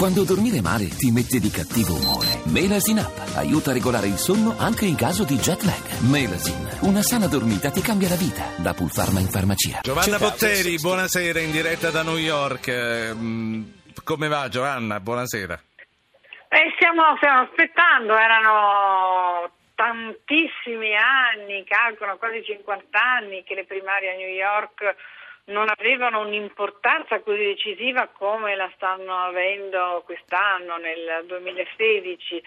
Quando dormire male ti mette di cattivo umore. Melasin Up aiuta a regolare il sonno anche in caso di jet lag. Melasin, una sana dormita ti cambia la vita. Da Pulpharma in farmacia. Giovanna Cercate- Botteri, buonasera in diretta da New York. Mm, Come va Giovanna? Buonasera. Eh, stiamo, stiamo aspettando, erano tantissimi anni, calcolano quasi 50 anni che le primarie a New York non avevano un'importanza così decisiva come la stanno avendo quest'anno, nel 2016,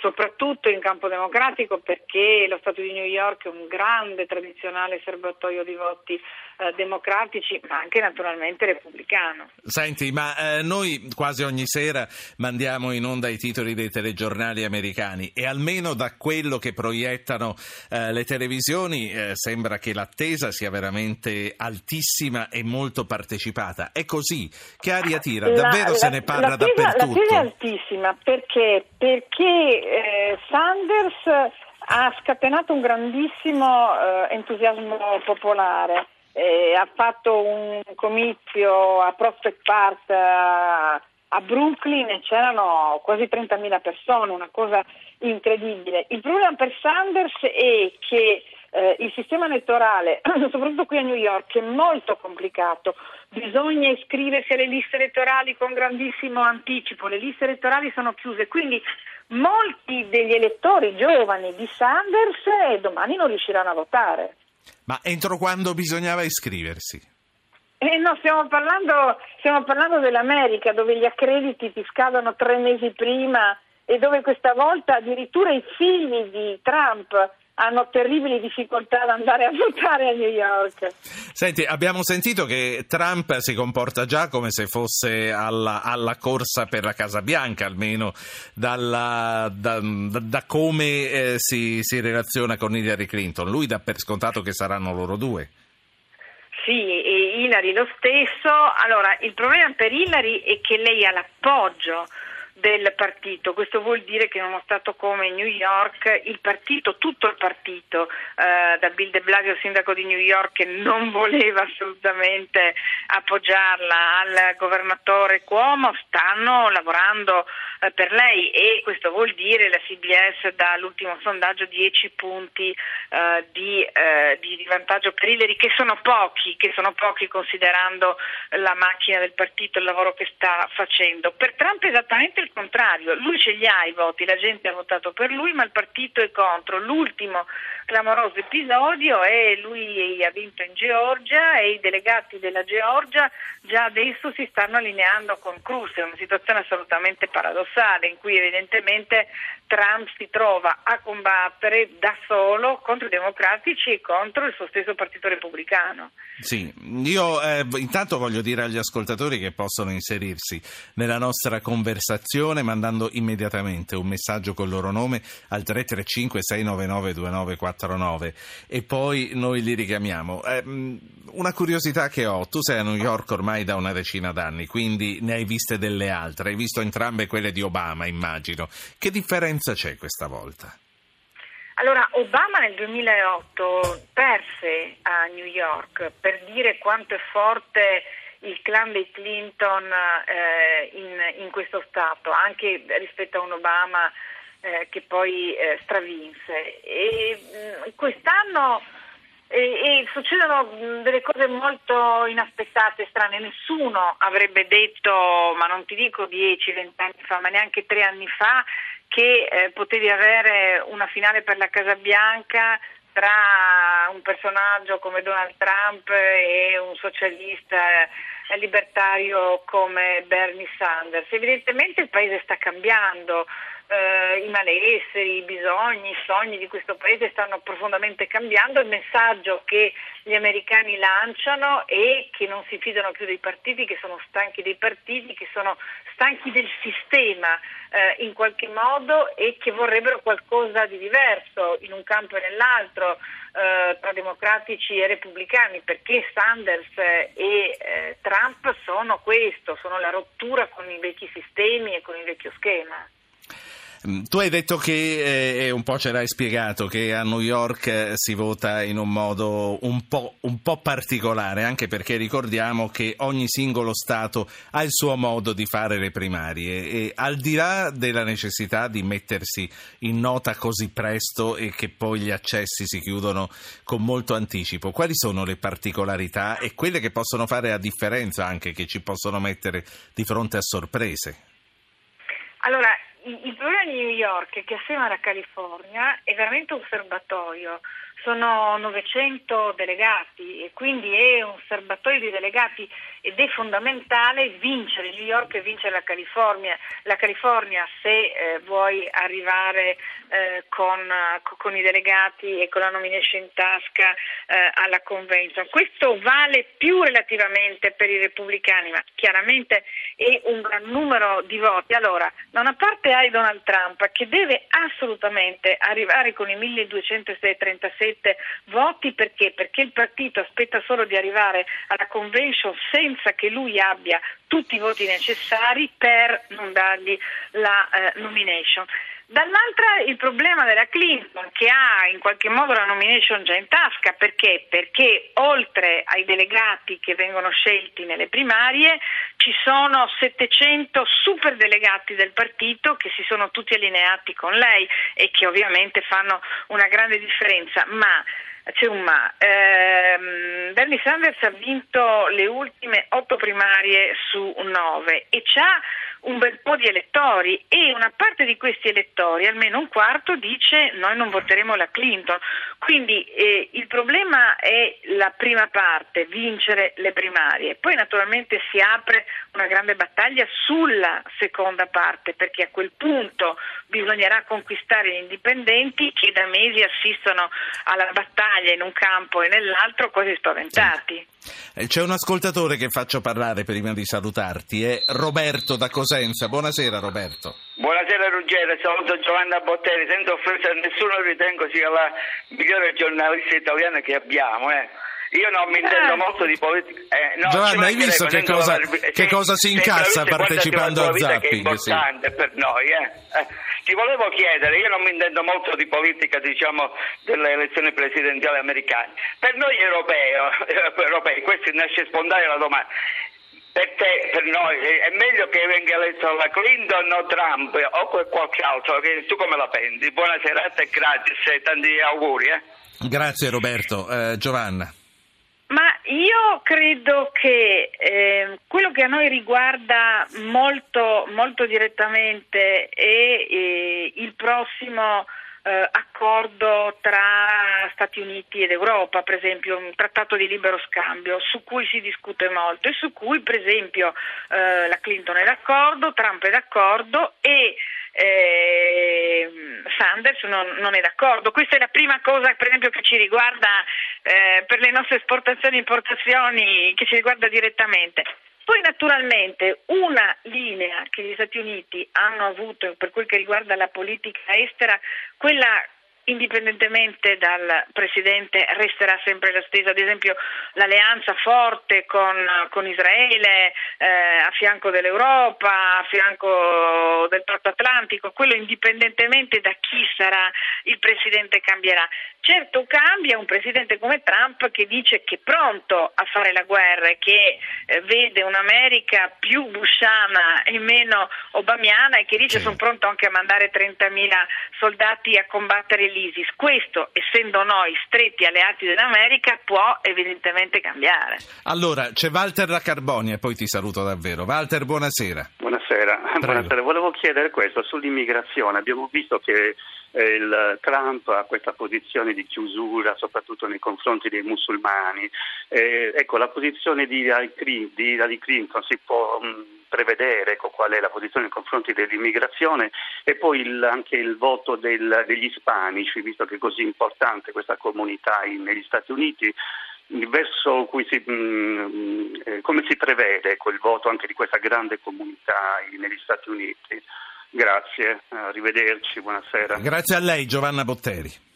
soprattutto in campo democratico perché lo Stato di New York è un grande tradizionale serbatoio di voti eh, democratici, ma anche naturalmente repubblicano. Senti, ma eh, noi quasi ogni sera mandiamo in onda i titoli dei telegiornali americani e almeno da quello che proiettano eh, le televisioni eh, sembra che l'attesa sia veramente altissima e molto partecipata. È così? Che aria tira? Davvero La- se la- ne parla l'attesa- dappertutto? L'attesa è altissima perché, perché eh, Sanders ha scatenato un grandissimo eh, entusiasmo popolare. Eh, ha fatto un comizio a Prospect Park a, Brooklyn e c'erano quasi 30.000 persone, una cosa incredibile. Il problema per Sanders è che eh, il sistema elettorale, soprattutto qui a New York, è molto complicato. Bisogna iscriversi alle liste elettorali con grandissimo anticipo, le liste elettorali sono chiuse, quindi molti degli elettori giovani di Sanders eh, domani non riusciranno a votare. Ma entro quando bisognava iscriversi? Eh no, stiamo parlando, stiamo parlando dell'America dove gli accrediti ti scadono tre mesi prima e dove questa volta addirittura i figli di Trump hanno terribili difficoltà ad andare a votare a New York. Senti, abbiamo sentito che Trump si comporta già come se fosse alla, alla corsa per la Casa Bianca, almeno dalla- da, da- da come eh, si, si relaziona con Hillary Clinton. Lui dà per scontato che saranno loro due. Sì, e Hillary lo stesso. Allora, il problema per Hillary è che lei ha l'appoggio del partito, questo vuol dire che in uno stato come New York il partito, tutto il partito, eh, da Bill de Blasio sindaco di New York che non voleva assolutamente appoggiarla al governatore Cuomo, stanno lavorando eh, per lei e questo vuol dire la CBS dall'ultimo sondaggio 10 punti eh, di, eh, di- di vantaggio per Hillary che sono pochi, che sono pochi considerando la macchina del partito, il lavoro che sta facendo. Per Trump esattamente il contrario, lui ce li ha i voti, la gente ha votato per lui ma il partito è contro. L'ultimo clamoroso episodio è lui ha vinto in Georgia e i delegati della Georgia già adesso si stanno allineando con Cruz, è una situazione assolutamente paradossale in cui evidentemente Trump si trova a combattere da solo contro i democratici e contro il suo stesso partito repubblicano. Sì, io eh, intanto voglio dire agli ascoltatori che possono inserirsi nella nostra conversazione mandando immediatamente un messaggio col loro nome al 335 699 2949 e poi noi li richiamiamo. Eh, mh, una curiosità che ho, tu sei a New York ormai da una decina d'anni, quindi ne hai viste delle altre, hai visto entrambe quelle di Obama, immagino. Che differenza c'è questa volta? Allora, Obama nel 2008 perse a New York per dire quanto è forte il clan dei Clinton eh, in, in questo Stato, anche rispetto a un Obama eh, che poi eh, stravinse. E, mh, quest'anno e, e succedono mh, delle cose molto inaspettate, strane. Nessuno avrebbe detto, ma non ti dico 10-20 anni fa, ma neanche tre anni fa, che eh, potevi avere una finale per la Casa Bianca tra un personaggio come Donald Trump e un socialista eh, libertario come Bernie Sanders. Evidentemente il paese sta cambiando. Eh, i malesseri, i bisogni, i sogni di questo paese stanno profondamente cambiando. Il messaggio che gli americani lanciano è che non si fidano più dei partiti, che sono stanchi dei partiti, che sono stanchi del sistema eh, in qualche modo e che vorrebbero qualcosa di diverso in un campo e nell'altro eh, tra democratici e repubblicani, perché Sanders e eh, Trump sono questo, sono la rottura con i vecchi sistemi e con il vecchio schema. Mm, tu hai detto che, eh, un po' ce l'hai spiegato, che a New York eh, si vota in un modo un po', un po' particolare, anche perché ricordiamo che ogni singolo Stato ha il suo modo di fare le primarie e al di là della necessità di mettersi in nota così presto e che poi gli accessi si chiudono con molto anticipo, quali sono le particolarità e quelle che possono fare la differenza anche, che ci possono mettere di fronte a sorprese? Allora, il problema di New York è che assieme alla California è veramente un serbatoio sono 900 delegati e quindi è un serbatoio di delegati ed è fondamentale vincere New York e vincere la California, la California se eh, vuoi arrivare eh, con, con, i delegati e con la nomination in tasca eh, alla convention. Questo vale più relativamente per i repubblicani, ma chiaramente è un gran numero di voti. Allora, da una parte hai Donald Trump che deve assolutamente arrivare con i 1237 voti perché? Perché il partito aspetta solo di arrivare alla convention senza che lui abbia tutti i voti necessari per non dargli la eh, nomination. Dall'altra il problema della Clinton che ha in qualche modo la nomination già in tasca perché? Perché oltre ai delegati che vengono scelti nelle primarie ci sono 700 super delegati del partito che si sono tutti allineati con lei e che ovviamente fanno una grande differenza, ma c'è un ma. Eh, Bernie Sanders ha vinto le ultime otto primarie su nove e c'ha un bel po' di elettori e una parte di questi elettori, almeno un quarto, dice noi non voteremo la Clinton. Quindi eh, il problema è la prima parte, vincere le primarie. Poi naturalmente si apre una grande battaglia sulla seconda parte perché a quel punto bisognerà conquistare gli indipendenti che da mesi assistono alla battaglia in un campo e nell'altro quasi spaventati. Sì. Eh, c'è un ascoltatore che faccio parlare prima di salutarti, è Roberto da Cosenza. Buonasera Roberto. Buonasera Ruggero, saluto Giovanna Botteri, senza offesa a nessuno ritengo sia la migliore giornalista italiana che abbiamo. Eh. Io non mi intendo eh. molto di politica. Eh, no, Giovanna, hai visto che cosa, la... che cosa, si incassa partecipando a zapping? Che è importante sì. per noi. Eh. eh. Ti volevo chiedere, io non mi intendo molto di politica, diciamo, delle elezioni presidenziali americane. Per noi europei, europei questi nasce spontanea la domanda. Per te, per noi, è meglio che venga eletto la Clinton o Trump o qualche altro? Tu come la pensi? Buona serata e grazie e tanti auguri. Eh? Grazie Roberto. Eh, Giovanna. Ma io credo che eh, quello che a noi riguarda molto, molto direttamente è eh, il prossimo eh, accordo tra Stati Uniti ed Europa, per esempio un trattato di libero scambio su cui si discute molto e su cui per esempio eh, la Clinton è d'accordo, Trump è d'accordo e eh, Sanders non, non, è d'accordo. Questa è la prima cosa, per esempio, che ci riguarda eh, per le nostre esportazioni e importazioni, che ci riguarda direttamente. Poi naturalmente una linea che gli Stati Uniti hanno avuto per quel che riguarda la politica estera, quella indipendentemente dal Presidente resterà sempre la stessa, ad esempio l'alleanza forte con, con Israele eh, a fianco dell'Europa, a fianco del Patto Atlantico, quello indipendentemente da chi sarà il Presidente cambierà. Certo cambia un Presidente come Trump che dice che è pronto a fare la guerra e che eh, vede un'America più busciana e meno obamiana e che dice sono pronto anche a mandare 30.000 soldati a combattere l'Iran l'ISIS. Questo, essendo noi stretti alleati dell'America, può evidentemente cambiare. Allora, c'è Walter da Carbonia e poi ti saluto davvero. Walter, buonasera. Buonasera. buonasera. Volevo chiedere questo sull'immigrazione. Abbiamo visto che eh, il Trump ha questa posizione di chiusura soprattutto nei confronti dei musulmani. Eh, ecco, la posizione di Hillary Clinton si può mh, prevedere ecco, qual è la posizione nei confronti dell'immigrazione e poi il, anche il voto del, degli ispanici, visto che è così importante questa comunità in, negli Stati Uniti verso cui si, mh, mm, eh, come si prevede ecco, il voto anche di questa grande comunità negli Stati Uniti. Grazie, arrivederci, buonasera. Grazie a lei Giovanna Botteri.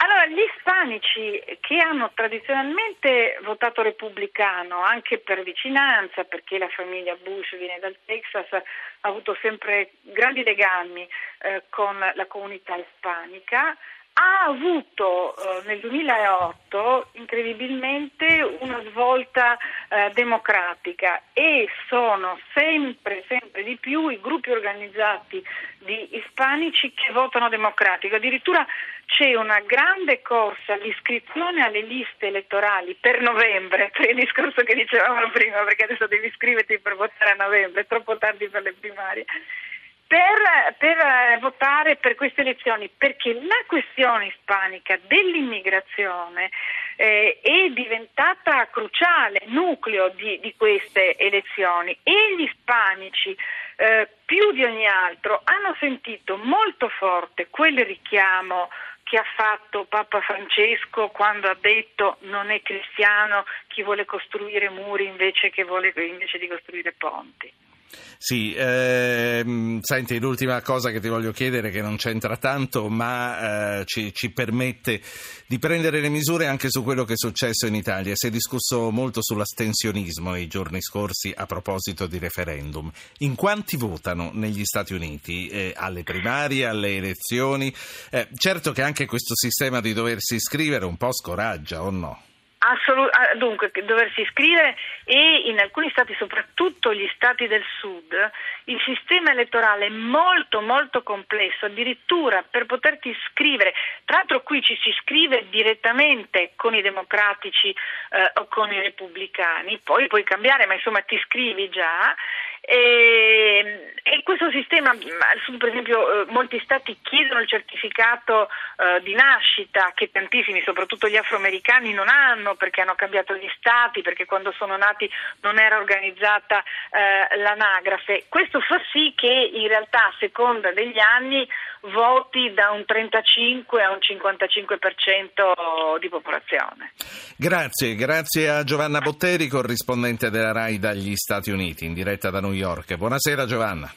Allora, gli ispanici che hanno tradizionalmente votato repubblicano, anche per vicinanza, perché la famiglia Bush viene dal Texas, ha avuto sempre grandi legami eh, con la comunità ispanica, ha avuto eh, nel 2008 incredibilmente una svolta eh, democratica e sono sempre, sempre di più i gruppi organizzati di ispanici che votano democratico. Addirittura c'è una grande corsa all'iscrizione alle liste elettorali per novembre, per il discorso che dicevamo prima, perché adesso devi iscriverti per votare a novembre, è troppo tardi per le primarie per, per eh, votare per queste elezioni, perché la questione ispanica dell'immigrazione eh, è diventata cruciale, nucleo di, di queste elezioni e gli ispanici eh, più di ogni altro hanno sentito molto forte quel richiamo che ha fatto Papa Francesco quando ha detto non è cristiano chi vuole costruire muri invece, vuole, invece di costruire ponti. Sì, ehm, senti, l'ultima cosa che ti voglio chiedere, che non c'entra tanto, ma eh, ci, ci, permette di prendere le misure anche su quello che è successo in Italia. Si è discusso molto sull'astensionismo nei giorni scorsi a proposito di referendum. In quanti votano negli Stati Uniti eh, alle primarie, alle elezioni? Eh, certo che anche questo sistema di doversi iscrivere un po' scoraggia, o no? Assolut- ah, dunque, doversi iscrivere e in alcuni stati, soprattutto gli stati del sud, il sistema elettorale è molto molto complesso, addirittura per poterti iscrivere, tra l'altro qui ci si iscrive direttamente con i democratici eh, o con i repubblicani, poi puoi cambiare, ma insomma ti iscrivi già e, e, questo sistema, per esempio, eh, molti stati chiedono il certificato eh, di nascita che tantissimi, soprattutto gli afroamericani, non hanno perché hanno cambiato gli stati, perché quando sono nati non era organizzata eh, l'anagrafe. Questo fa sì che in realtà a seconda degli anni voti da un 35 a un 55% di popolazione. Grazie, grazie a Giovanna Botteri, corrispondente della RAI dagli Stati Uniti, in diretta da New York. Buonasera Giovanna.